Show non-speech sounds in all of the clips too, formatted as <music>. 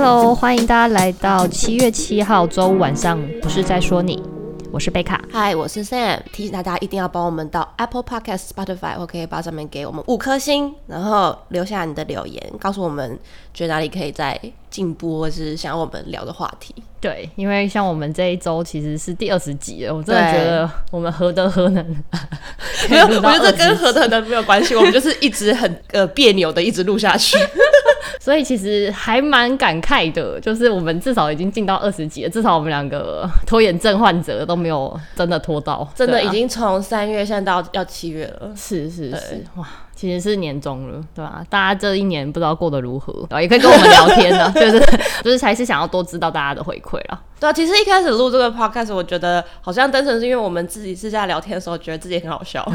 Hello，欢迎大家来到七月七号周五晚上，不是在说你。我是贝卡，嗨，我是 Sam。提醒大家一定要帮我们到 Apple Podcast、Spotify 或 KKBOX 上面给我们五颗星，然后留下你的留言，告诉我们觉得哪里可以再进步，或是想要我们聊的话题。对，因为像我们这一周其实是第二十集了，我真的觉得我们何德何能？<laughs> 没有，我觉得这跟何德何能没有关系，我们就是一直很呃别扭的一直录下去。所以其实还蛮感慨的，就是我们至少已经进到二十几了，至少我们两个拖延症患者都没有真的拖到，真的已经从三月现在到要七月了。是是是，哇，其实是年终了，对吧？大家这一年不知道过得如何，也可以跟我们聊天呢，<laughs> 就是 <laughs> 就是还是想要多知道大家的回馈啦。对啊，其实一开始录这个 podcast，我觉得好像单纯是因为我们自己私下聊天的时候，觉得自己很好笑，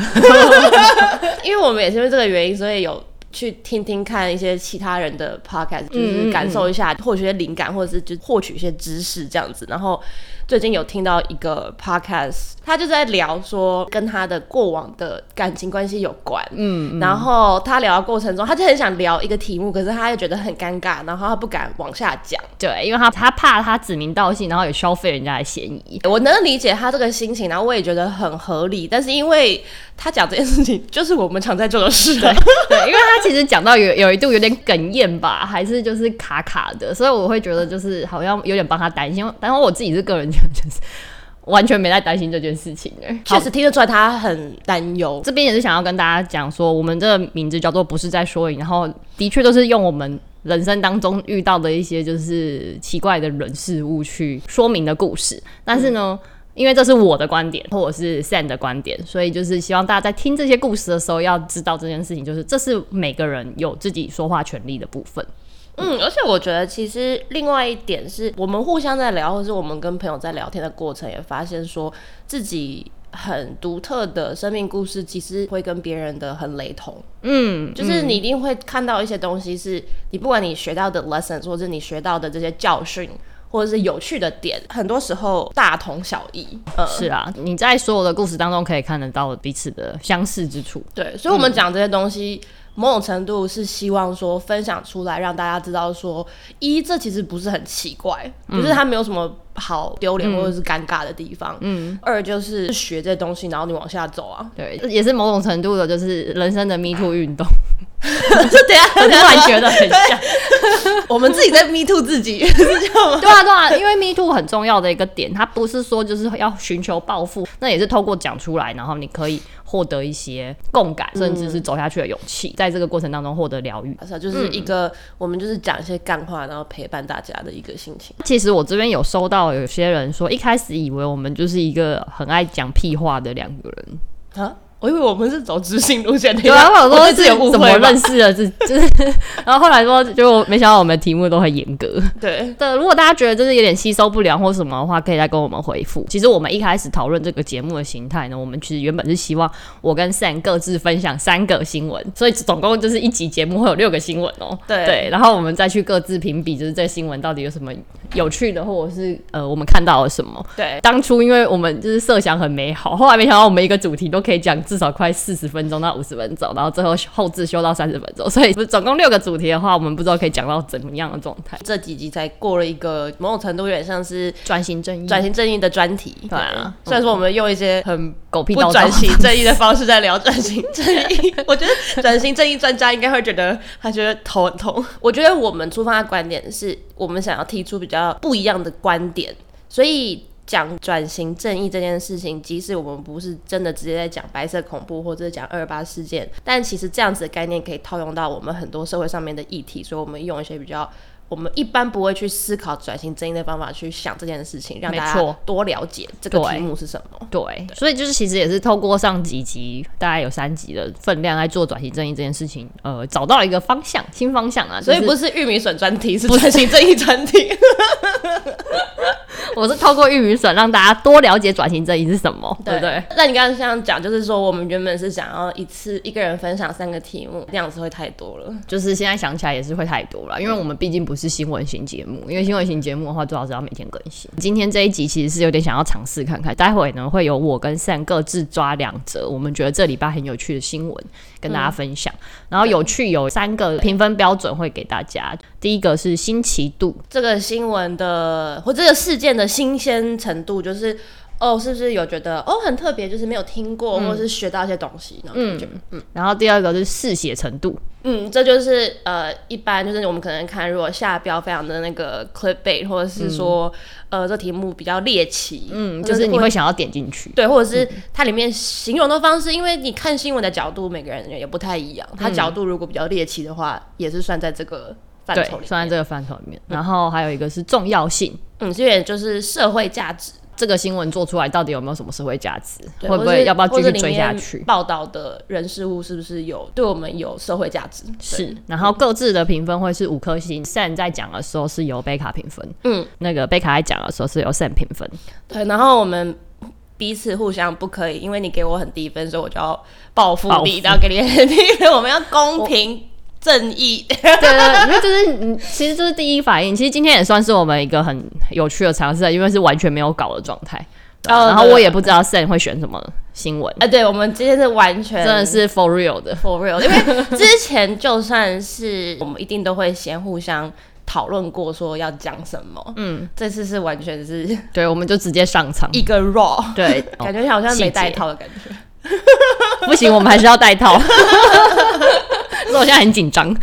<laughs> 因为我们也是因为这个原因，所以有。去听听看一些其他人的 podcast，就是感受一下，获取一些灵感，或者是就获取一些知识这样子，然后。最近有听到一个 podcast，他就在聊说跟他的过往的感情关系有关，嗯，然后他聊的过程中，他就很想聊一个题目，可是他又觉得很尴尬，然后他不敢往下讲，对，因为他他怕他指名道姓，然后有消费人家的嫌疑。我能理解他这个心情，然后我也觉得很合理，但是因为他讲这件事情，就是我们常在做的事，对，对，因为他其实讲到有有一度有点哽咽吧，还是就是卡卡的，所以我会觉得就是好像有点帮他担心，但是我自己是个人。就是 <laughs> 完全没在担心这件事情哎，<laughs> 确实听得出来他很担忧。这边也是想要跟大家讲说，我们这个名字叫做不是在说你，然后的确都是用我们人生当中遇到的一些就是奇怪的人事物去说明的故事。但是呢，嗯、因为这是我的观点或者是 Sam 的观点，所以就是希望大家在听这些故事的时候，要知道这件事情，就是这是每个人有自己说话权利的部分。嗯，而且我觉得其实另外一点是我们互相在聊，或是我们跟朋友在聊天的过程，也发现说自己很独特的生命故事，其实会跟别人的很雷同。嗯，就是你一定会看到一些东西，是你不管你学到的 lessons，或者你学到的这些教训，或者是有趣的点，很多时候大同小异。嗯，是啊，你在所有的故事当中可以看得到彼此的相似之处。对，所以我们讲这些东西。嗯某种程度是希望说分享出来，让大家知道说，一这其实不是很奇怪，就是他没有什么好丢脸或者是尴尬的地方。嗯，二就是学这东西，然后你往下走啊。对，也是某种程度的，就是人生的 Me Too 运动。就等下，<laughs> 突然觉得很像，我们自己在 Me Too 自己，<laughs> 是这样吗？对啊，对啊，因为 Me Too 很重要的一个点，它不是说就是要寻求报复，那也是透过讲出来，然后你可以获得一些共感，甚至是走下去的勇气，在这个过程当中获得疗愈。是，就是一个、嗯、我们就是讲一些干话，然后陪伴大家的一个心情。其实我这边有收到有些人说，一开始以为我们就是一个很爱讲屁话的两个人啊。我以为我们是走知性路线的，对啊，<laughs> 我说是有怎么认识的，是 <laughs> 就是，然后后来说，就没想到我们的题目都很严格。对对，如果大家觉得就是有点吸收不良或什么的话，可以再跟我们回复。其实我们一开始讨论这个节目的形态呢，我们其实原本是希望我跟 Sam 各自分享三个新闻，所以总共就是一集节目会有六个新闻哦。对对，然后我们再去各自评比，就是这个新闻到底有什么有趣的，或者是呃我们看到了什么。对，当初因为我们就是设想很美好，后来没想到我们一个主题都可以讲至少快四十。分钟到五十分钟，然后最后后置修到三十分钟，所以总共六个主题的话，我们不知道可以讲到怎么样的状态。这几集才过了一个某种程度有点像是转型正义、转型正义的专题。对啊，虽然说我们用一些很狗屁倒灶转型正义的方式在聊转型正义，<laughs> 我觉得转型正义专家应该会觉得他觉得头很痛。我觉得我们出发的观点是我们想要提出比较不一样的观点，所以。讲转型正义这件事情，即使我们不是真的直接在讲白色恐怖或者讲二八事件，但其实这样子的概念可以套用到我们很多社会上面的议题，所以我们用一些比较我们一般不会去思考转型正义的方法去想这件事情，让大家多了解这个题目是什么。对，对，所以就是其实也是透过上几集大概有三集的分量来做转型正义这件事情，呃，找到了一个方向，新方向啊。所以不是玉米笋专题，是 <laughs> 转型正义专题。<laughs> 我是透过玉米笋让大家多了解转型正义是什么，对不对？对那你刚刚这样讲，就是说我们原本是想要一次一个人分享三个题目，这样子会太多了。就是现在想起来也是会太多了，因为我们毕竟不是新闻型节目，因为新闻型节目的话，最好是要每天更新。今天这一集其实是有点想要尝试看看，待会呢会有我跟 Sam 各自抓两则我们觉得这礼拜很有趣的新闻跟大家分享。嗯、然后有趣有三个评分标准会给大家，第一个是新奇度，这个新闻的或这个事件的新鲜程度，就是哦，是不是有觉得哦很特别，就是没有听过，嗯、或者是学到一些东西那种感觉。嗯嗯。然后第二个是嗜血程度，嗯，这就是呃一般就是我们可能看如果下标非常的那个 clickbait，或者是说、嗯、呃这题目比较猎奇，嗯，就是你会想要点进去，对，或者是它里面形容的方式，因为你看新闻的角度每个人也不太一样，它角度如果比较猎奇的话，也是算在这个。对，算在这个范畴里面。然后还有一个是重要性，嗯，这也就是社会价值。这个新闻做出来到底有没有什么社会价值？会不会要不要继续追下去？报道的人事物是不是有对我们有社会价值？是。然后各自的评分会是五颗星。Sam 在讲的时候是由贝卡评分，嗯，那个贝卡在讲的时候是由 Sam 评分。对，然后我们彼此互相不可以，因为你给我很低分，所以我就要报复你，然后给你很低分。我们要公平。正义，对对，因为就是你，其实就是第一反应。其实今天也算是我们一个很有趣的尝试，因为是完全没有稿的状态。Oh, 然后我也不知道 Sam 会选什么新闻。哎，对，我们今天是完全真的是 <laughs> for real 的 for real，因为之前就算是我们一定都会先互相讨论过，说要讲什么。嗯，这次是完全是，对，我们就直接上场一个 raw，对，<laughs> 感觉好像没带套的感觉。不行，我们还是要带套。<laughs> 所以我现在很紧张。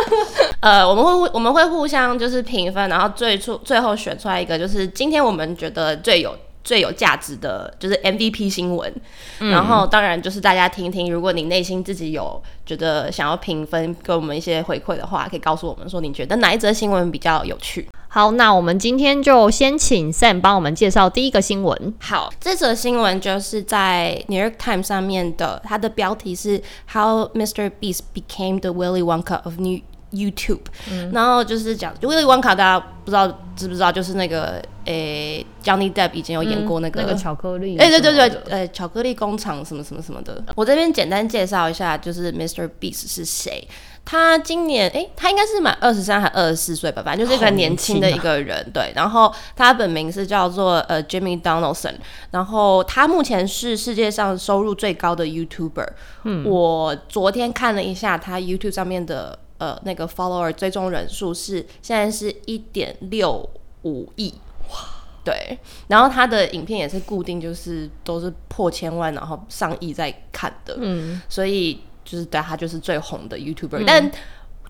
<laughs> 呃，我们会我们会互相就是评分，然后最初最后选出来一个，就是今天我们觉得最有最有价值的，就是 MVP 新闻。嗯、然后当然就是大家听听，如果你内心自己有觉得想要评分，给我们一些回馈的话，可以告诉我们说你觉得哪一则新闻比较有趣。好，那我们今天就先请 Sam 帮我们介绍第一个新闻。好，这则新闻就是在 New York Times 上面的，它的标题是 How Mr. Beast Became the Willy Wonka of New YouTube。嗯，然后就是讲 Willy Wonka，大家不知道知不知道？就是那个诶、欸、Johnny Depp 以前有演过那个、嗯、那个巧克力，哎、欸，对对对，呃，巧克力工厂什么什么什么的。我这边简单介绍一下，就是 Mr. Beast 是谁。他今年诶，他应该是满二十三还二十四岁吧，反正就是一个年轻的一个人，啊、对。然后他本名是叫做呃 Jimmy Donaldson，然后他目前是世界上收入最高的 YouTuber。嗯，我昨天看了一下他 YouTube 上面的呃那个 follower 追踪人数是现在是一点六五亿哇，对。然后他的影片也是固定就是都是破千万，然后上亿在看的，嗯，所以。就是对他就是最红的 YouTuber，嗯、但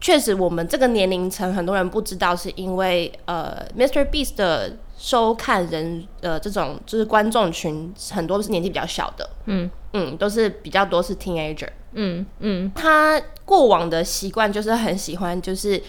确实我们这个年龄层很多人不知道，是因为呃，Mr. Beast 的收看人呃这种就是观众群很多是年纪比较小的，嗯嗯，都是比较多是 teenager，嗯嗯，他过往的习惯就是很喜欢就是。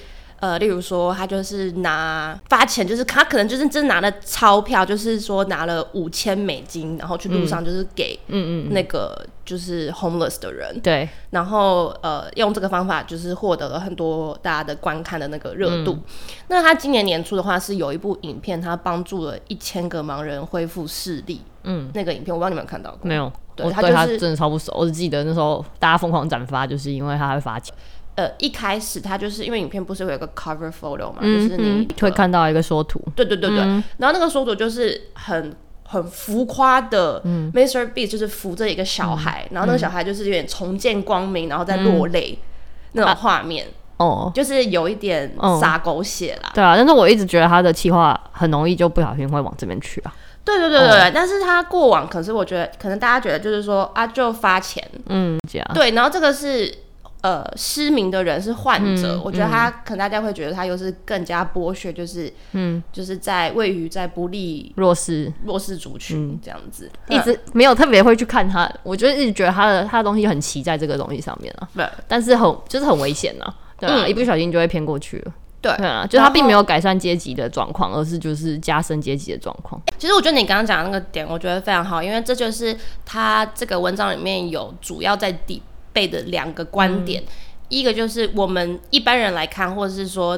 呃，例如说，他就是拿发钱，就是他可能就是真拿了钞票，就是说拿了五千美金，然后去路上就是给嗯嗯那个就是 homeless 的人，对，然后呃用这个方法就是获得了很多大家的观看的那个热度。嗯、那他今年年初的话是有一部影片，他帮助了一千个盲人恢复视力，嗯，那个影片我不知道你们有看到过。没有？对，他、就是、真的超不熟，我只记得那时候大家疯狂转发，就是因为他会发钱。呃，一开始他就是因为影片不是会有个 cover photo 嘛，嗯、就是你会看到一个缩图，对对对对，嗯、然后那个缩图就是很很浮夸的，Mr. Beast 就是扶着一个小孩，嗯、然后那个小孩就是有点重见光明，然后在落泪、嗯、那种画面，啊、哦，就是有一点洒狗血啦、哦。对啊，但是我一直觉得他的企划很容易就不小心会往这边去啊。对对对对，哦、但是他过往可是我觉得可能大家觉得就是说啊就发钱，嗯，这样，对，然后这个是。呃，失明的人是患者，嗯、我觉得他可能大家会觉得他又是更加剥削，就是嗯，就是在位于在不利弱势。弱势族群这样子，嗯、一直没有特别会去看他，我觉得一直觉得他的他的东西很奇在这个东西上面啊，对，但是很就是很危险呐，对啊，嗯、一不小心就会偏过去。了，对，对啊，就他并没有改善阶级的状况，而是就是加深阶级的状况。其实我觉得你刚刚讲的那个点，我觉得非常好，因为这就是他这个文章里面有主要在底。背的两个观点，嗯、一个就是我们一般人来看，或者是说，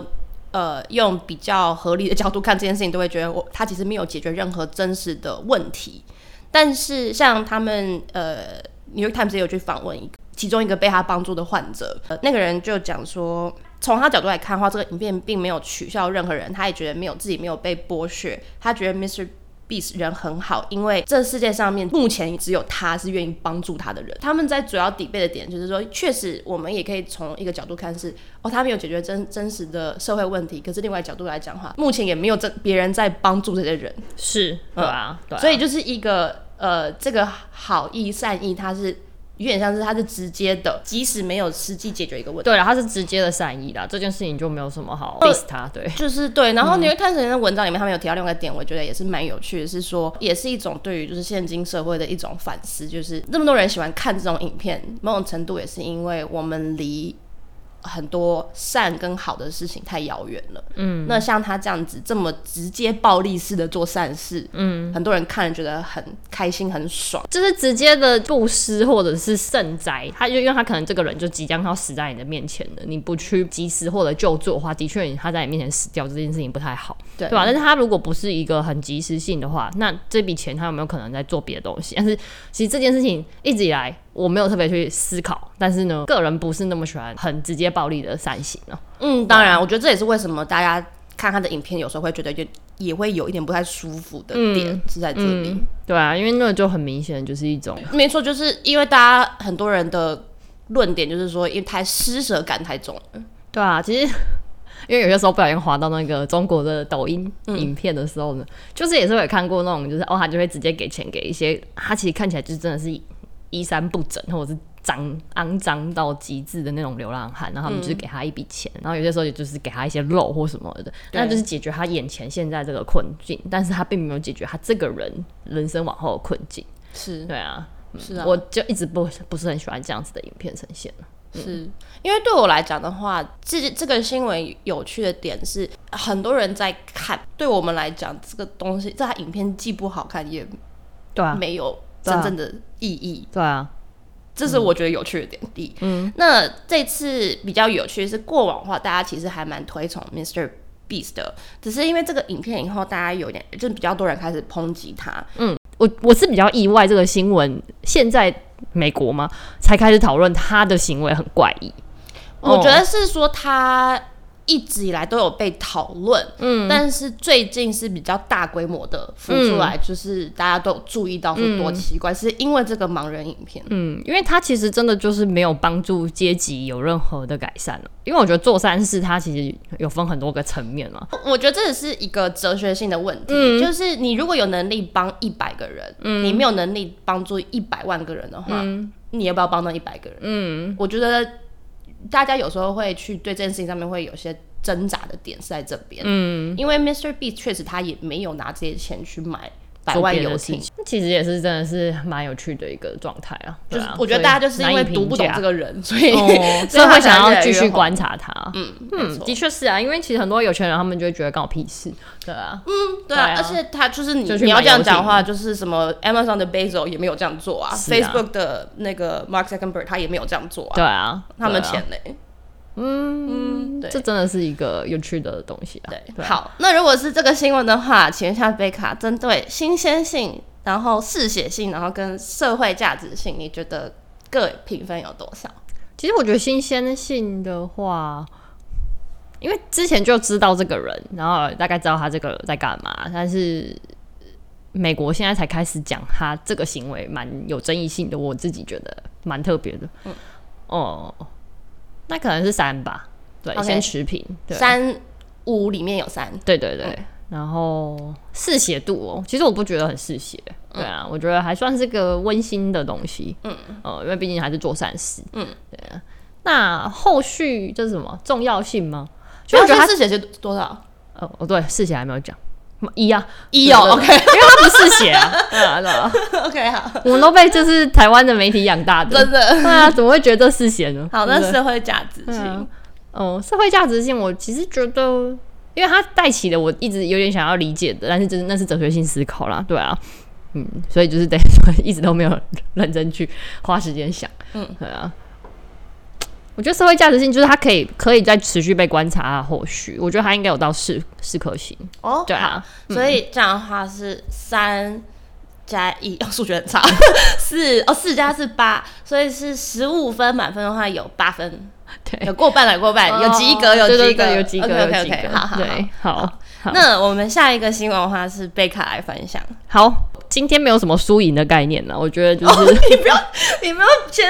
呃用比较合理的角度看这件事情，都会觉得我他其实没有解决任何真实的问题。但是像他们呃《New York Times》也有去访问一个其中一个被他帮助的患者，呃，那个人就讲说，从他角度来看的话，这个影片并没有取笑任何人，他也觉得没有自己没有被剥削，他觉得 Mr. Beast 人很好，因为这世界上面目前只有他是愿意帮助他的人。他们在主要抵背的点就是说，确实我们也可以从一个角度看是，哦，他没有解决真真实的社会问题。可是另外角度来讲的话，目前也没有这别人在帮助这些人，是对啊，对啊，所以就是一个呃，这个好意善意，他是。有点像是他是直接的，即使没有实际解决一个问题。对了，他是直接的善意啦，这件事情就没有什么好 diss 他。对，就是对。然后你会看成的文章里面，他们有提到另外一个点，我觉得也是蛮有趣的，是说也是一种对于就是现今社会的一种反思，就是那么多人喜欢看这种影片，某种程度也是因为我们离。很多善跟好的事情太遥远了，嗯，那像他这样子这么直接暴力式的做善事，嗯，很多人看了觉得很开心很爽，就是直接的布施或者是圣灾，他就因为他可能这个人就即将要死在你的面前了，你不去及时或者救助的话，的确他在你面前死掉这件事情不太好，对，对吧？但是他如果不是一个很及时性的话，那这笔钱他有没有可能在做别的东西？但是其实这件事情一直以来。我没有特别去思考，但是呢，个人不是那么喜欢很直接暴力的善行啊。嗯，当然，我觉得这也是为什么大家看他的影片，有时候会觉得也也会有一点不太舒服的点、嗯、是在这里、嗯。对啊，因为那个就很明显就是一种，没错，就是因为大家很多人的论点就是说，因为太施舍感太重了。对啊，其实因为有些时候不小心滑到那个中国的抖音影片的时候呢，嗯、就是也是会看过那种，就是哦，他就会直接给钱给一些，他其实看起来就是真的是。衣衫不整，或者是脏肮脏到极致的那种流浪汉，然后他们就是给他一笔钱，嗯，然后有些时候也就是给他一些肉或什么的，那就是解决他眼前现在这个困境，但是他并没有解决他这个人人生往后的困境。是，对啊，是啊，我就一直不不是很喜欢这样子的影片呈现。是、嗯、因为对我来讲的话，这这个新闻有趣的点是，很多人在看，对我们来讲，这个东西这他影片既不好看，也对啊，没有。真正的意义，对啊，这是我觉得有趣的点滴。嗯，那这次比较有趣的是，过往的话大家其实还蛮推崇 Mr. Beast 的，只是因为这个影片以后，大家有点就是比较多人开始抨击他。嗯，我我是比较意外，这个新闻现在美国吗才开始讨论他的行为很怪异。我觉得是说他。一直以来都有被讨论，嗯，但是最近是比较大规模的浮出来，就是大家都有注意到是多奇怪，嗯，是因为这个盲人影片，嗯，因为他其实真的就是没有帮助阶级有任何的改善了，因为我觉得做善事它其实有分很多个层面嘛，我觉得这也是一个哲学性的问题，嗯，就是你如果有能力帮一百个人，嗯，你没有能力帮助一百万个人的话，嗯，你要不要帮到一百个人？嗯，我觉得。大家有时候会去对这件事情上面会有些挣扎的点是在这边，嗯，因为 Mr. Beast 确实他也没有拿这些钱去买百万游戏，其实也是真的是蛮有趣的一个状态啊。就是我觉得大家就是因为读不懂这个人，所以、哦、<laughs> 所以会想要继续观察他。嗯嗯，的确是啊，因为其实很多有钱人他们就会觉得关我屁事，对啊，嗯对啊，而且他就是你你要这样讲的话，就是什么 Amazon 的 Bezos 也没有这样做啊，啊，Facebook 的那个 Mark Zuckerberg 他也没有这样做啊，对啊，他们钱嘞。嗯，对，这真的是一个有趣的东西啊。对，好，那如果是这个新闻的话，请问一下贝卡，针对新鲜性、然后嗜血性、然后跟社会价值性，你觉得各评分有多少？其实我觉得新鲜性的话，因为之前就知道这个人，然后大概知道他这个在干嘛，但是美国现在才开始讲他这个行为蛮有争议性的，我自己觉得蛮特别的。嗯，哦。那可能是三吧，对，okay, 先持平。三五里面有三，对对对。嗯、然后嗜血度哦，其实我不觉得很嗜血，对啊、嗯，我觉得还算是个温馨的东西。嗯呃，因为毕竟还是做善事。嗯，对啊。那后续这是什么重要性吗？就我觉得他嗜血是多少？哦哦，对，嗜血还没有讲。一啊。一哦，OK，因为他不是血 <laughs> 啊，对啊对啊，OK 好，我们都被就是台湾的媒体养大的，真的，对啊，怎么会觉得是血呢？好，那社会价值性，哦、啊，社会价值性，我其实觉得，因为它带起的，我一直有点想要理解的，但是就是那是哲学性思考啦，对啊，嗯，所以就是等于说 <laughs> 一直都没有认真去花时间想，嗯，对啊，我觉得社会价值性就是它可以可以再持续被观察啊，后续我觉得它应该有到四四颗星哦。对啊，所以这样的话是三加一，哦，数学很差，<laughs> 四哦四加四八，所以是十五分，满分的话有八分，对，有过半了，过半，有及格，有及格，有及格，有及格，好好对，好。那我们下一个新闻的话是贝卡来分享。好，今天没有什么输赢的概念呢，我觉得就是、哦、你不要，你不要先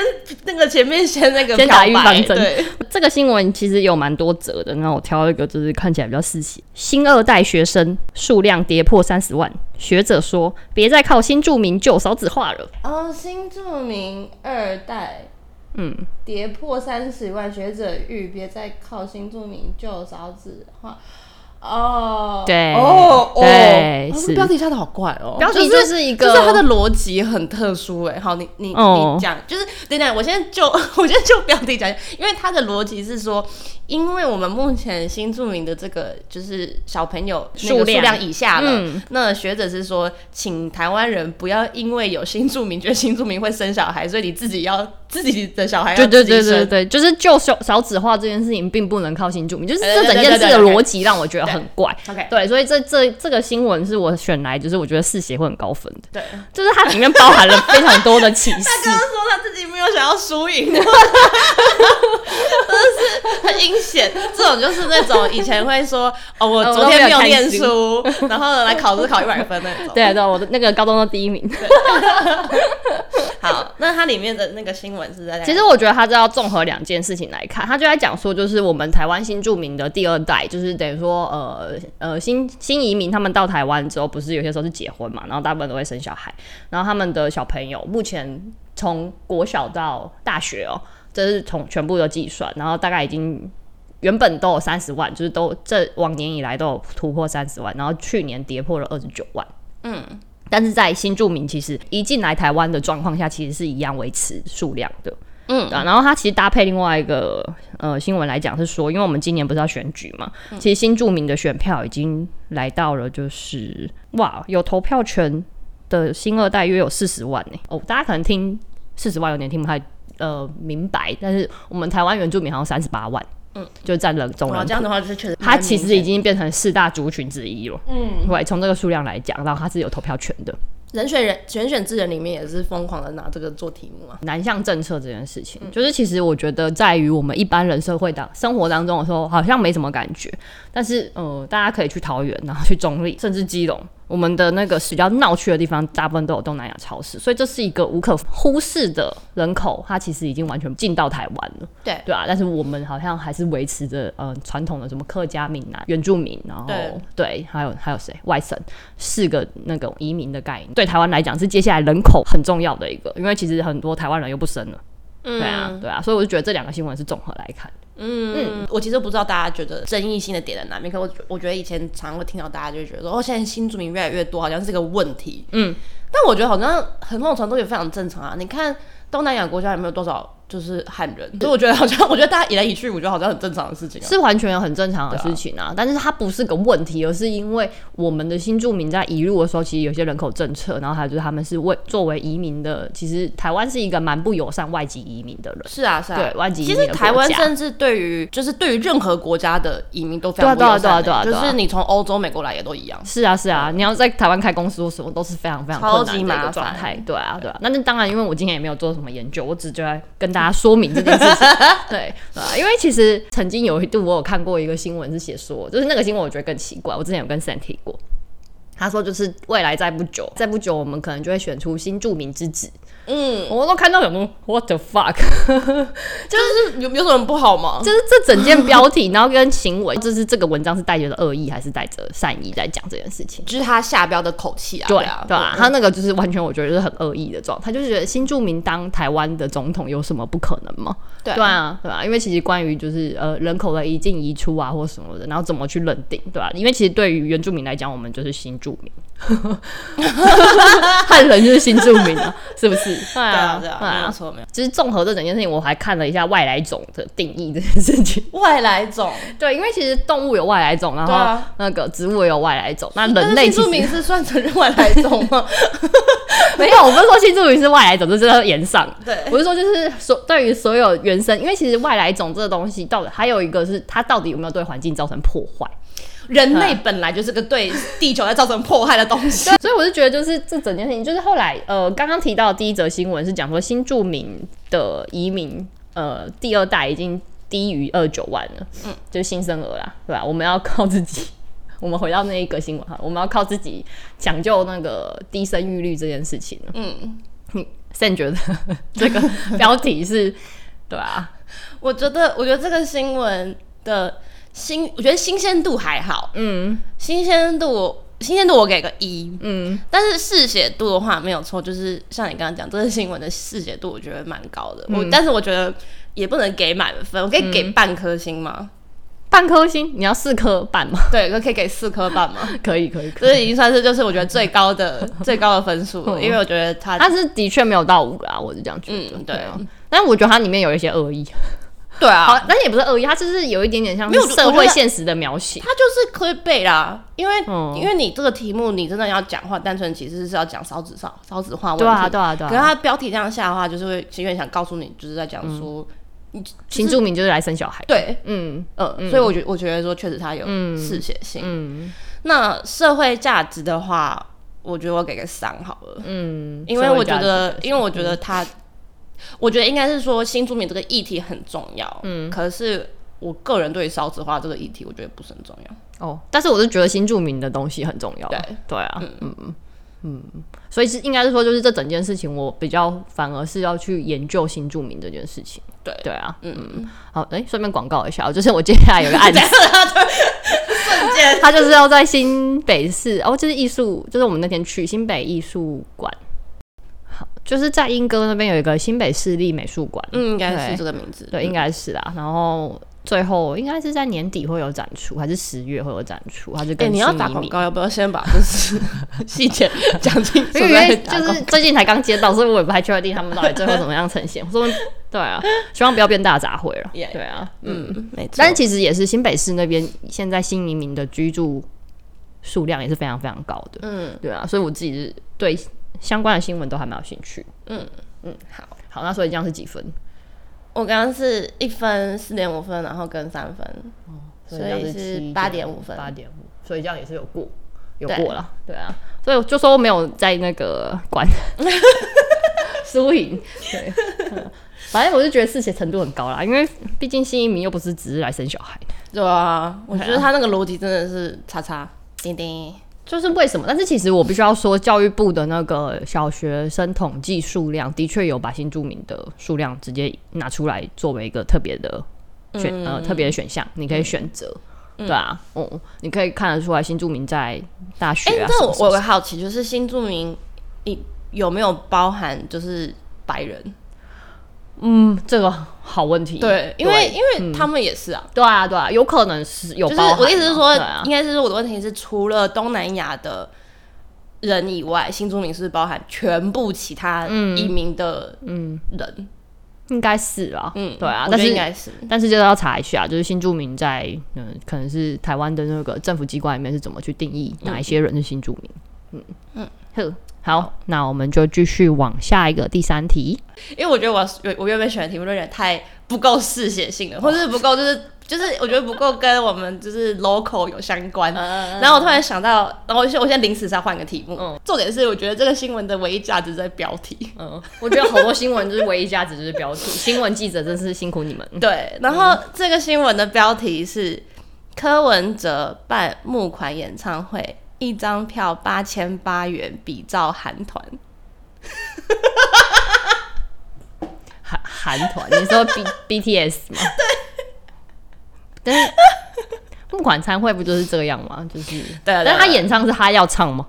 那个前面先那个先打预防针。这个新闻其实有蛮多则的，那我挑一个就是看起来比较刺激。新二代学生数量跌破三十万，学者说别再靠新著名救少子化了。哦，新著名二代，嗯，跌破三十万，学者预别再靠新著名旧少子化。哦，对，哦，对，是。标题下的好怪哦，标题就是一个，就是它的逻辑很特殊哎。好，你你你讲，就是等等，我先就 <laughs> 我先就标题讲，因为它的逻辑是说，因为我们目前新著名的这个就是小朋友数量。以下了，那学者是说，请台湾人不要因为有新著名，觉得新著名会生小孩，所以你自己要自己的小孩要对对对对对，就是就少少子化这件事情，并不能靠新著名，就是这整件事的逻辑让我觉得。很怪，OK，对，所以这这这个新闻是我选来，就是我觉得四协会很高分的，对，就是它里面包含了非常多的启示。<laughs> 他刚刚说他自己没有想要输赢，<laughs> <laughs> 真的是很阴险。这种就是那种以前会说哦，我昨天没有念书，然后来考试考一百分那种。对对，我的那个高中的第一名。好，那它里面的那个新闻是在，其实我觉得它是要综合两件事情来看，他就在讲说，就是我们台湾新住民的第二代，就是等于说呃。呃呃，新新移民他们到台湾之后，不是有些时候是结婚嘛，然后大部分都会生小孩，然后他们的小朋友目前从国小到大学哦，这是从全部的计算，然后大概已经原本都有三十万，就是都这往年以来都有突破三十万，然后去年跌破了二十九万，嗯，但是在新住民其实一进来台湾的状况下，其实是一样维持数量的。嗯，啊，然后它其实搭配另外一个呃新闻来讲，是说，因为我们今年不是要选举嘛，嗯、其实新住民的选票已经来到了，就是哇，有投票权的新二代约有四十万呢。哦，大家可能听四十万有点听不太呃明白，但是我们台湾原住民好像三十八万，嗯，就占了总人口。这样的话就是确实，它其实已经变成四大族群之一了。嗯，对，从这个数量来讲，然后它是有投票权的。人选人选选之人里面也是疯狂的拿这个做题目啊，南向政策这件事情，嗯、就是其实我觉得在于我们一般人社会当生活当中的时候，好像没什么感觉，但是呃，大家可以去桃园，然后去中立，甚至基隆。我们的那个比较闹区的地方，大部分都有东南亚超市，所以这是一个无可忽视的人口，它其实已经完全进到台湾了。对对啊，但是我们好像还是维持着呃传统的什么客家、闽南、原住民，然后对，对，还有还有谁外省四个那个移民的概念，对台湾来讲是接下来人口很重要的一个，因为其实很多台湾人又不生了。嗯，对啊对啊，所以我就觉得这两个新闻是综合来看。嗯，嗯，我其实不知道大家觉得争议性的点在哪边，可我我觉得以前常常会听到大家就觉得说，哦，现在新住民越来越多，好像是个问题。嗯，但我觉得好像很多种程度也非常正常啊。你看东南亚国家有没有多少？就是汉人，所以我觉得好像，我觉得大家移来移去，我觉得好像很正常的事情，啊，是完全有很正常的事情啊。啊但是它不是个问题，而是因为我们的新住民在移入的时候，其实有些人口政策，然后还有就是他们是为作为移民的，其实台湾是一个蛮不友善外籍移民的人。是啊，是啊，对外籍移民。其实台湾甚至对于就是对于任何国家的移民都非常不友善，欸，对啊，对啊，对啊，就是你从欧洲、美国来也都一样。是啊，是啊，你要在台湾开公司或什么都是非常非常困难的一个状态。对啊，对啊。那那当然，因为我今天也没有做什么研究，我只就在跟大家说明这件事。情，<laughs> 对，因为其实曾经有一度我有看过一个新闻，是写说，就是那个新闻我觉得更奇怪。我之前有跟 Sam 提过，他说就是未来再不久，再不久我们可能就会选出新著名之子。嗯，我都看到有什么 What the fuck，<laughs> 就是有有什么不好吗？就是这整件标题，然后跟行为，就是这个文章是带着恶意还是带着善意在讲这件事情？就是他下标的口气啊，对啊，对啊，他那个就是完全我觉得是很恶意的状态，他就是觉得新著名当台湾的总统有什么不可能吗？对啊，对啊，因为其实关于就是呃人口的一进一出啊或什么的，然后怎么去认定，对吧？因为其实对于原住民来讲，我们就是新住住民。<laughs> 汉人就是新住民啊，<laughs> 是不是？对啊，对啊，没有错，没有。其实综合这整件事情，我还看了一下外来种的定义这件事情。<laughs> 外来种，对，因为其实动物有外来种，然后那个植物也有外来种，那人类新住民是算成外来种吗？没有，我不是说新住民是外来种，这是要延上。对，我是说就是所对于所有原生，因为其实外来种这个东西，到底还有一个是它到底有没有对环境造成破坏？人类本来就是个对地球在造成迫害的东西，所以我是觉得，就是这整件事情，就是后来呃，刚刚提到的第一则新闻是讲说新住民的移民，呃，第二代已经低于二九万了，嗯，就是新生儿啦，对吧？我们要靠自己，我们回到那一个新闻哈，我们要靠自己抢救那个低生育率这件事情，嗯，你现在觉得这个标题是，对啊？<laughs> 我觉得，我觉得这个新闻的。新，我觉得新鲜度还好，嗯，新鲜度，新鲜度我给个一，嗯，但是嗜血度的话没有错，就是像你刚刚讲，这个新闻的嗜血度我觉得蛮高的，嗯、我但是我觉得也不能给满分，我可以给半颗星吗？嗯、半颗星？你要四颗半吗？对，可以给四颗半吗？<laughs> 可以，可以，可以，这已经算是就是我觉得最高的 <laughs> 最高的分数了，嗯、因为我觉得他他是的确没有到五啊，我是这样觉得，嗯、对。啊，但我觉得它里面有一些恶意。对啊，好，但也不是恶意，它就是有一点点像社会现实的描写。它就是可以背啦，因为、嗯、因为你这个题目你真的要讲话，单纯其实是要讲少子少少子化问题。对啊，对啊，对啊。可是它标题这样下的话，就是会其实想告诉你，就是在讲说，嗯就是、新住民就是来生小孩。对，嗯嗯，嗯所以我觉我觉得说确实他有嗜血性。嗯，那社会价值的话，我觉得我给个三好了。嗯，因为我觉得，因为我觉得它。我觉得应该是说新住民这个议题很重要，嗯，可是我个人对少子化这个议题，我觉得不是很重要。哦。但是我是觉得新住民的东西很重要，对。对啊，嗯。嗯嗯，所以是应该是说，就是这整件事情，我比较反而是要去研究新住民这件事情，对。对啊，嗯嗯，好，哎、欸，顺便广告一下，就是我接下来有个案子，<laughs> 瞬间，<laughs> 他就是要在新北市，哦，就是艺术，就是我们那天去新北艺术馆。就是在英歌那边有一个新北市立美术馆，嗯，应该是这个名字，对，应该是啦。然后最后应该是在年底会有展出，还是十月会有展出？还是跟你要打广告，要不要先把就是细节讲清楚？因为就是最近才刚接到，所以我也不太确定他们到底最后怎么样呈现。<laughs> 我说对啊，希望不要变大杂烩了。对啊，嗯，没错。但是其实也是新北市那边现在新移民的居住数量也是非常非常高的，嗯，对啊，所以我自己是对。相关的新闻都还蛮有兴趣。嗯嗯，好好，那所以这样是几分？我刚刚是一分四点五分，然后跟三分，哦，所以是八点五分，八点五，所以这样也是有过，有过了。对，啊，所以就说没有在那个管 <laughs> 输赢。对，反正我就觉得嗜血程度很高啦，因为毕竟新移民又不是只是来生小孩。对啊，我觉得他那个逻辑真的是叉叉叮叮。就是为什么？但是其实我必须要说，教育部的那个小学生统计数量的确有把新住民的数量直接拿出来作为一个特别的选、嗯、呃特别的选项，你可以选择，嗯、对啊，哦，你可以看得出来新住民在大学啊。哎、欸，那我我会好奇，就是新住民你有没有包含就是白人？嗯，这个好问题。对，因为因为他们也是啊。对啊，对啊，有可能是有。就是我的意思是说，应该是说我的问题是，除了东南亚的人以外，新住民是包含全部其他移民的嗯人，应该是啊。嗯，对啊，但是应该是，但是就要查一下，就是新住民在嗯，可能是台湾的那个政府机关里面是怎么去定义哪一些人是新住民？嗯嗯，呵。好，那我们就继续往下一个第三题。因为我觉得我我原本选的题目有点太不够嗜血性了，或者是不够就是就是我觉得不够跟我们就是 local 有相关。然后我突然想到，然后我现在临时再换个题目。嗯，重点是我觉得这个新闻的唯一价值在标题。嗯，我觉得好多新闻就是唯一价值就是标题。<laughs> 新闻记者真是辛苦你们。对，然后这个新闻的标题是柯文哲办募款演唱会。一张票八千八元，比照韩团。韩韩团，你说 B <laughs> B T S 吗？对。但是募款餐会不就是这样吗？就是。对，但他演唱是他要唱吗？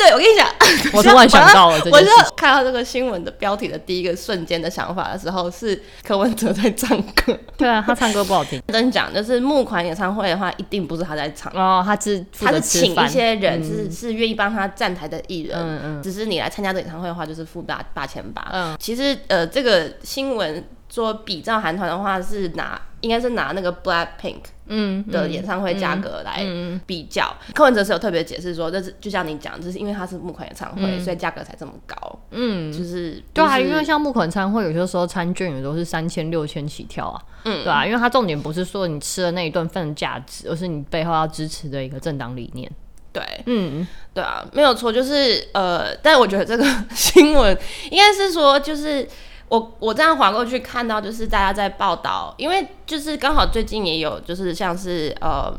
对，我跟你讲，<laughs> 我突 <laughs> 然想到了我就看到这个新闻的标题的第一个瞬间的想法的时候，是柯文哲在唱歌。<laughs> 对啊，他唱歌不好听。真讲，就是募款演唱会的话，一定不是他在唱哦，他是他是请一些人，是、嗯、是愿意帮他站台的艺人。嗯嗯。只是你来参加这个演唱会的话，就是付八八千八。嗯。其实呃，这个新闻说比照韩团的话，是拿应该是拿那个 Black Pink。嗯，的演唱会价格来比较，柯文哲是有特别解释说，这是就像你讲，就是因为它是募款演唱会，嗯、所以价格才这么高。嗯，就是对啊，因为像募款演唱会，有些时候餐券也都是三千、六千起跳啊。嗯，对啊，因为它重点不是说你吃的那一顿饭的价值，而是你背后要支持的一个政党理念。对，嗯，对啊，没有错，就是呃，但是我觉得这个 <laughs> 新闻应该是说，就是。我我这样划过去看到，就是大家在报道，因为就是刚好最近也有，就是像是呃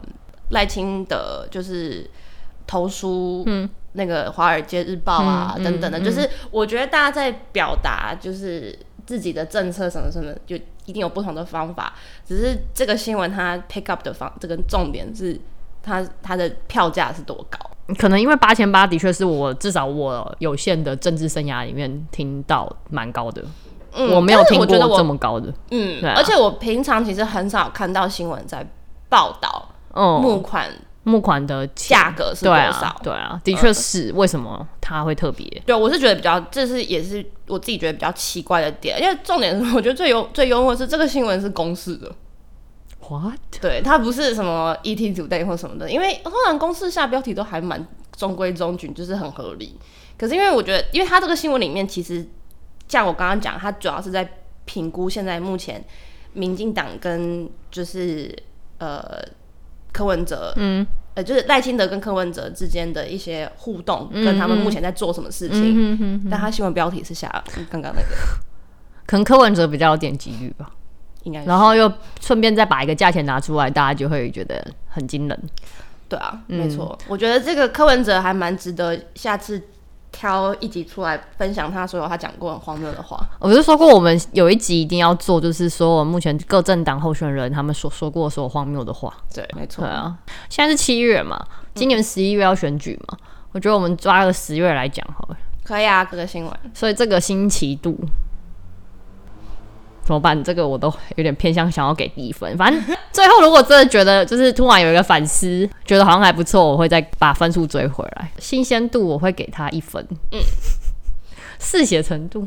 赖清德就是投书，嗯，那个《华尔街日报》啊、嗯、等等的，嗯、就是我觉得大家在表达就是自己的政策什么什么，就一定有不同的方法，只是这个新闻它 pick up 的方，这个重点是它它的票价是多高？可能因为八千八的确是我至少我有限的政治生涯里面听到蛮高的。嗯，我没有听过这么高的，嗯，啊、而且我平常其实很少看到新闻在报道，募款募款的价格是多少？对啊，的确是，为什么它会特别、嗯？对，我是觉得比较，这是也是我自己觉得比较奇怪的点，因为重点是，我觉得最幽最幽默是这个新闻是公示的，What？对，它不是什么 ET Today 或什么的，因为通常公示下标题都还蛮中规中矩，就是很合理。可是因为我觉得，因为它这个新闻里面其实。像我刚刚讲，他主要是在评估现在目前民进党跟就是呃柯文哲，嗯，呃就是赖清德跟柯文哲之间的一些互动，嗯、跟他们目前在做什么事情。嗯嗯嗯嗯、但他新闻标题是下刚刚那个，可能柯文哲比较有点几率吧，应该。然后又顺便再把一个价钱拿出来，大家就会觉得很惊人。对啊，嗯、没错，我觉得这个柯文哲还蛮值得下次。挑一集出来分享他所有他讲过很荒谬的话。我是说过，我们有一集一定要做，就是说目前各政党候选人他们所说过所有荒谬的话。对，没错。对啊，现在是七月嘛，今年十一月要选举嘛，嗯、我觉得我们抓个十月来讲好了。可以啊，这个新闻。所以这个新奇度。怎么办？这个我都有点偏向想要给低分。反正 <laughs> 最后如果真的觉得就是突然有一个反思，觉得好像还不错，我会再把分数追回来。新鲜度我会给他一分。嗯，嗜血程度，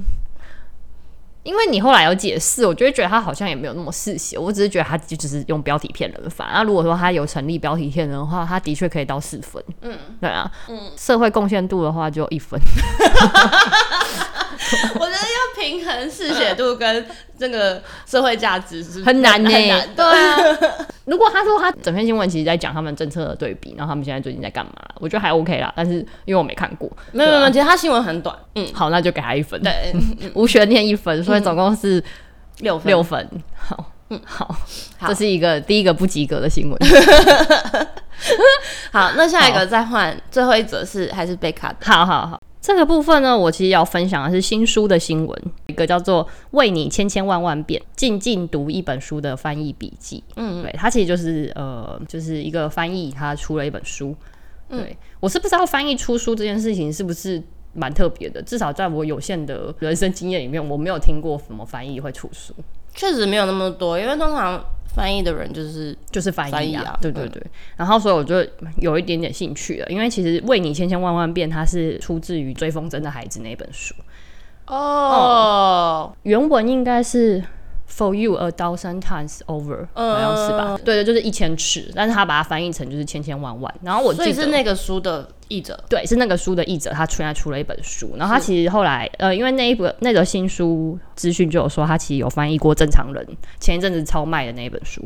因为你后来有解释，我就会觉得他好像也没有那么嗜血。我只是觉得他就只是用标题骗人。反而如果说他有成立标题骗人的话，他的确可以到四分。嗯，对啊。嗯，社会贡献度的话就一分。<laughs> 我觉得要平衡嗜血度跟这个社会价值是很难呢。很难。对啊，<laughs> 如果他说他整篇新闻其实在讲他们政策的对比，然后他们现在最近在干嘛，我觉得还 OK 啦。但是因为我没看过，没有没有，其实他新闻很短。嗯，好，那就给他一分。对，无悬念一分，所以总共是六分。六分。好，嗯，好，这是一个第一个不及格的新闻。<laughs> 好，那下一个再换，最后一则是还是被卡的。好好好。这个部分呢，我其实要分享的是新书的新闻，一个叫做《为你千千万万遍静静读一本书》的翻译笔记。嗯，对，它其实就是呃，就是一个翻译，他出了一本书。对，嗯，我是不知道翻译出书这件事情是不是蛮特别的，至少在我有限的人生经验里面，我没有听过什么翻译会出书。确实没有那么多，因为通常。翻译的人就是就是翻译啊，对对对。嗯、然后所以我就有一点点兴趣了，因为其实《为你千千万万遍》它是出自于追风筝的孩子那本书哦、嗯，原文应该是。For you a thousand times over，好像是吧？对的，就是一千尺，但是他把它翻译成就是千千万万。然后我记得是那个书的译者，对，是那个书的译者，他出来出了一本书。然后他其实后来，呃，因为那一本那个新书资讯就有说，他其实有翻译过《正常人》，前一阵子超卖的那一本书。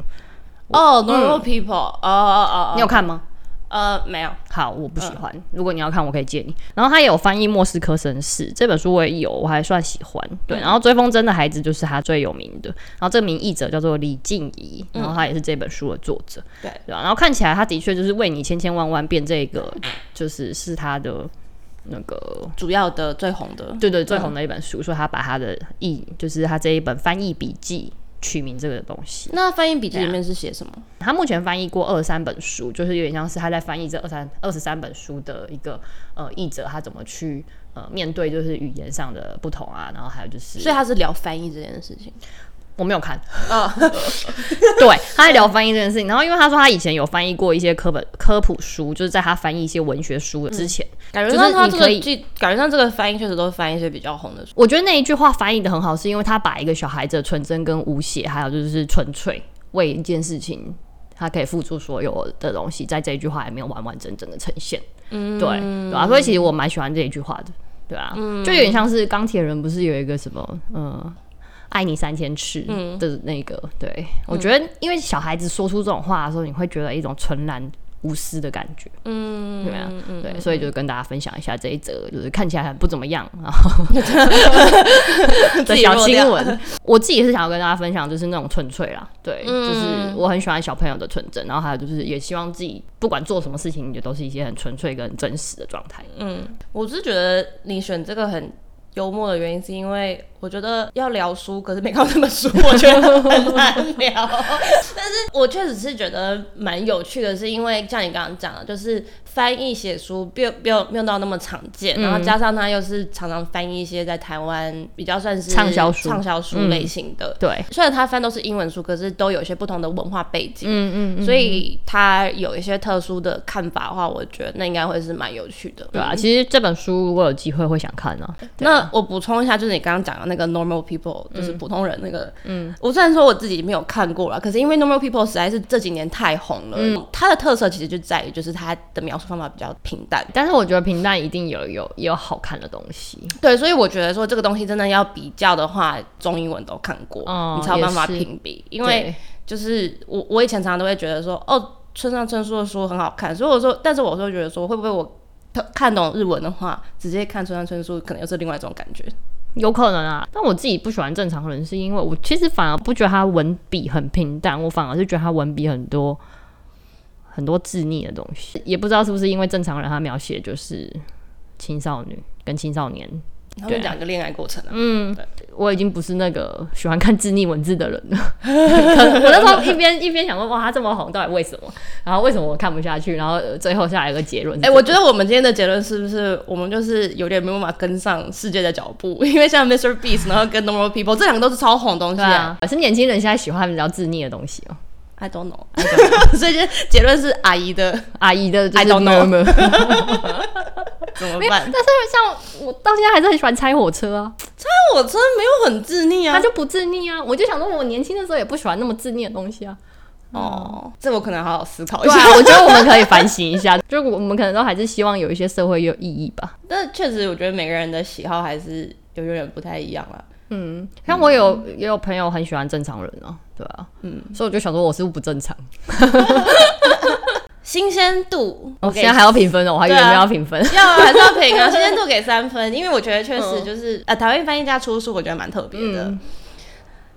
哦，Normal People，哦哦哦，你有看吗？呃，没有。好，我不喜欢。嗯、如果你要看，我可以借你。然后他也有翻译《莫斯科绅士》这本书，我也有，我还算喜欢。对，嗯、然后追风筝的孩子就是他最有名的。然后这名译者叫做李静怡，然后他也是这本书的作者。对、嗯，对吧？然后看起来他的确就是为你千千万万遍这个，就是是他的那个主要的最红的，对对，最红的一本书。说、嗯、他把他的译，就是他这一本翻译笔记。取名这个东西。那翻译笔记里面是写什么？他目前翻译过二十三本书，就是有点像是他在翻译这二三二十三本书的一个呃译者，他怎么去呃面对就是语言上的不同啊，然后还有就是，所以他是聊翻译这件事情。我没有看，啊，<laughs> 对，他在聊翻译这件事情。然后，因为他说他以前有翻译过一些科本科普书，就是在他翻译一些文学书之前，嗯、感觉上他这个感觉上这个翻译确实都是翻译一些比较红的书。我觉得那一句话翻译的很好，是因为他把一个小孩子的纯真跟无邪，还有就是纯粹为一件事情，他可以付出所有的东西，在这一句话还没有完完整整的呈现。嗯，对，对啊，所以其实我蛮喜欢这一句话的，对啊，嗯、就有点像是钢铁人不是有一个什么，嗯。爱你三千次的那个，嗯、对，我觉得，因为小孩子说出这种话的时候，你会觉得一种纯然无私的感觉，嗯，对啊，嗯、对，所以就跟大家分享一下这一则，就是看起来很不怎么样，然后 <laughs> 的小新闻。我自己是想要跟大家分享，就是那种纯粹啦，对，嗯、就是我很喜欢小朋友的纯真，然后还有就是也希望自己不管做什么事情，也都是一些很纯粹跟真实的状态。嗯，我是觉得你选这个很幽默的原因，是因为。我觉得要聊书，可是没看过这本书，我觉得很难聊。<laughs> 但是我确实是觉得蛮有趣的，是因为像你刚刚讲的，就是翻译写书，没有没有没有到那么常见，嗯、然后加上他又是常常翻译一些在台湾比较算是畅销书、畅销书类型的。嗯、对，虽然他翻都是英文书，可是都有一些不同的文化背景。嗯嗯，所以他有一些特殊的看法的话，我觉得那应该会是蛮有趣的。对啊，其实这本书如果有机会会想看呢、那我补充一下，就是你刚刚讲的。那个 normal people 就是普通人那个，嗯，我虽然说我自己没有看过了，可是因为 normal people 实在是这几年太红了，嗯，它的特色其实就在于就是它的描述方法比较平淡，但是我觉得平淡一定有有有好看的东西，对，所以我觉得说这个东西真的要比较的话，中英文都看过，哦，你才有办法评比，因为就是我我以前常常都会觉得说，哦，村上春树的书很好看，所以我说，但是我说觉得说会不会我看懂日文的话，直接看村上春树可能又是另外一种感觉。有可能啊，但我自己不喜欢正常人，是因为我其实反而不觉得他文笔很平淡，我反而是觉得他文笔很多很多字腻的东西，也不知道是不是因为正常人他描写就是青少年跟青少年。他们讲一个恋爱过程啊，嗯，我已经不是那个喜欢看字腻文字的人了。<laughs> 我那时候一边一边想说，哇，他这么红，到底为什么？然后为什么我看不下去？然后最后下来一个结论。哎、欸，我觉得我们今天的结论是不是我们就是有点没办法跟上世界的脚步？因为像 Mr. Beast，<laughs> 然后跟 Normal People 这两个都是超红的东西啊。可是年轻人现在喜欢比较字腻的东西哦、喔。I don't know，I don't know <laughs> 所以结论是阿姨的阿姨的 I don't know。怎么办？但是像我到现在还是很喜欢拆火车啊，拆火车没有很自溺啊，它就不自溺啊。我就想说，我年轻的时候也不喜欢那么自溺的东西啊。哦，嗯、这我可能好好思考一下。对啊，<laughs> 我觉得我们可以反省一下，就我们可能都还是希望有一些社会有意义吧。但确实，我觉得每个人的喜好还是有有点不太一样了。嗯，像我有、嗯、也有朋友很喜欢正常人啊，对啊，嗯，所以我就想说，我是不是不正常？<laughs> 新鲜度，我现在还要评分哦，我还以为没有要评分，<laughs> 要还是要评啊？<laughs> 新鲜度给三分，因为我觉得确实就是呃，台湾翻译家出书，我觉得蛮特别的。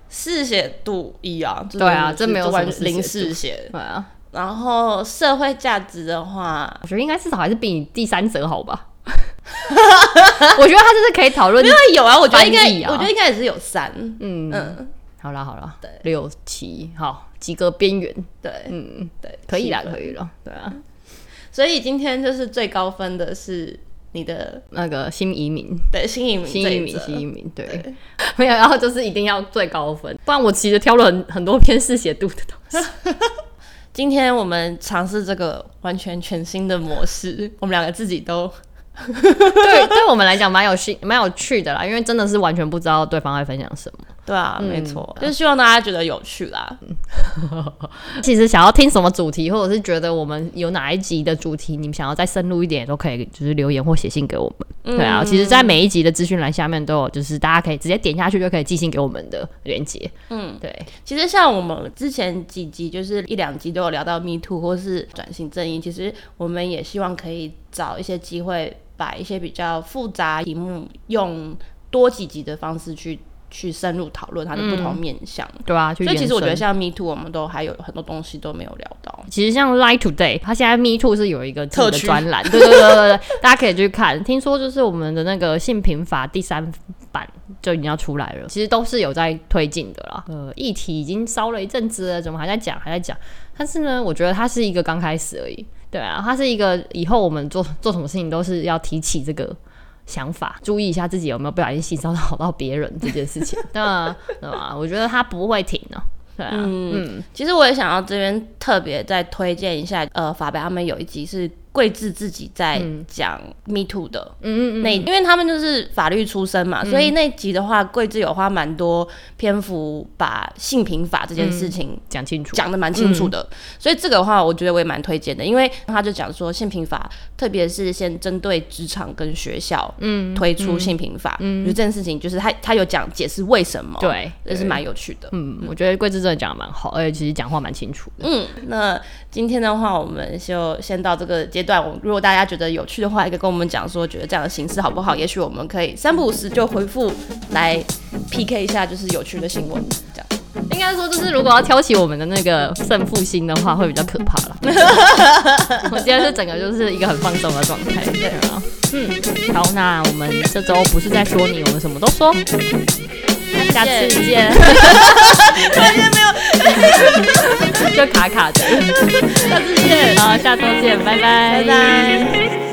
嗜血度一啊，对啊，这没有零嗜血，对啊。然后社会价值的话，我觉得应该至少还是比你第三者好吧。<laughs> 我觉得他就是可以讨论，因为有啊，我觉得应该，我觉得应该也是有三，嗯嗯。好了好了，对，六七好，及格边缘，对，嗯对，可以啦，可以了，对啊，所以今天就是最高分的是你的那个新移民，对，新移民，新移民，新移民，对，<laughs> 没有，然后就是一定要最高分，不然我其实挑了很很多偏嗜血度的东西。<laughs> 今天我们尝试这个完全全新的模式，我们两个自己都。<laughs> 对，对我们来讲蛮有趣，蛮有趣的啦，因为真的是完全不知道对方会分享什么。对啊，嗯、没错，就是希望大家觉得有趣啦。<laughs> 其实想要听什么主题，或者是觉得我们有哪一集的主题，你们想要再深入一点，都可以就是留言或写信给我们。嗯、对啊，其实，在每一集的资讯栏下面都有，就是大家可以直接点下去就可以寄信给我们的链接。嗯，对。其实像我们之前几集，就是一两集都有聊到 Me Too 或是转型正义，其实我们也希望可以找一些机会。把一些比较复杂题目用多几集的方式去去深入讨论它的不同面向，嗯、对啊，所以其实我觉得像 Me Too，我们都还有很多东西都没有聊到。其实像 Line Today，它现在 Me Too 是有一个特的专栏，对对对对对，大家可以去看。听说就是我们的那个性平法第三版就已经要出来了，其实都是有在推进的啦。呃，议题已经烧了一阵子了，怎么还在讲还在讲？但是呢，我觉得它是一个刚开始而已。对啊，它是一个以后我们做做什么事情都是要提起这个想法，注意一下自己有没有不小心性骚扰到别人这件事情。<laughs> 对吧，对吧？我觉得他不会停的。对啊，嗯，嗯，其实我也想要这边特别再推荐一下，呃，法白他们有一集是。桂智自己在讲 Me Too 的，嗯嗯嗯，那因为他们就是法律出身嘛，嗯、所以那集的话，桂智有花蛮多篇幅把性平法这件事情讲、嗯、清楚，讲的蛮清楚的。嗯、所以这个的话，我觉得我也蛮推荐的，因为他就讲说性平法，特别是先针对职场跟学校，嗯，推出性平法，就这件事情就是他他有讲解释为什么，对，也是蛮有趣的。嗯，我觉得桂智真的讲的蛮好，而且其实讲话蛮清楚的。嗯，那今天的话，我们就先到这个阶段。如果大家觉得有趣的话，也可以跟我们讲说，觉得这样的形式好不好？也许我们可以三不五时就回复来 PK 一下，就是有趣的新闻。这样应该说，就是如果要挑起我们的那个胜负心的话，会比较可怕了。<laughs> 我今天是整个就是一个很放松的状态，对啊。嗯，好，那我们这周不是在说你，我们什么都说。下次见。突然间没有，<laughs> 就卡卡的。下次见，好，下周见，拜拜，拜拜。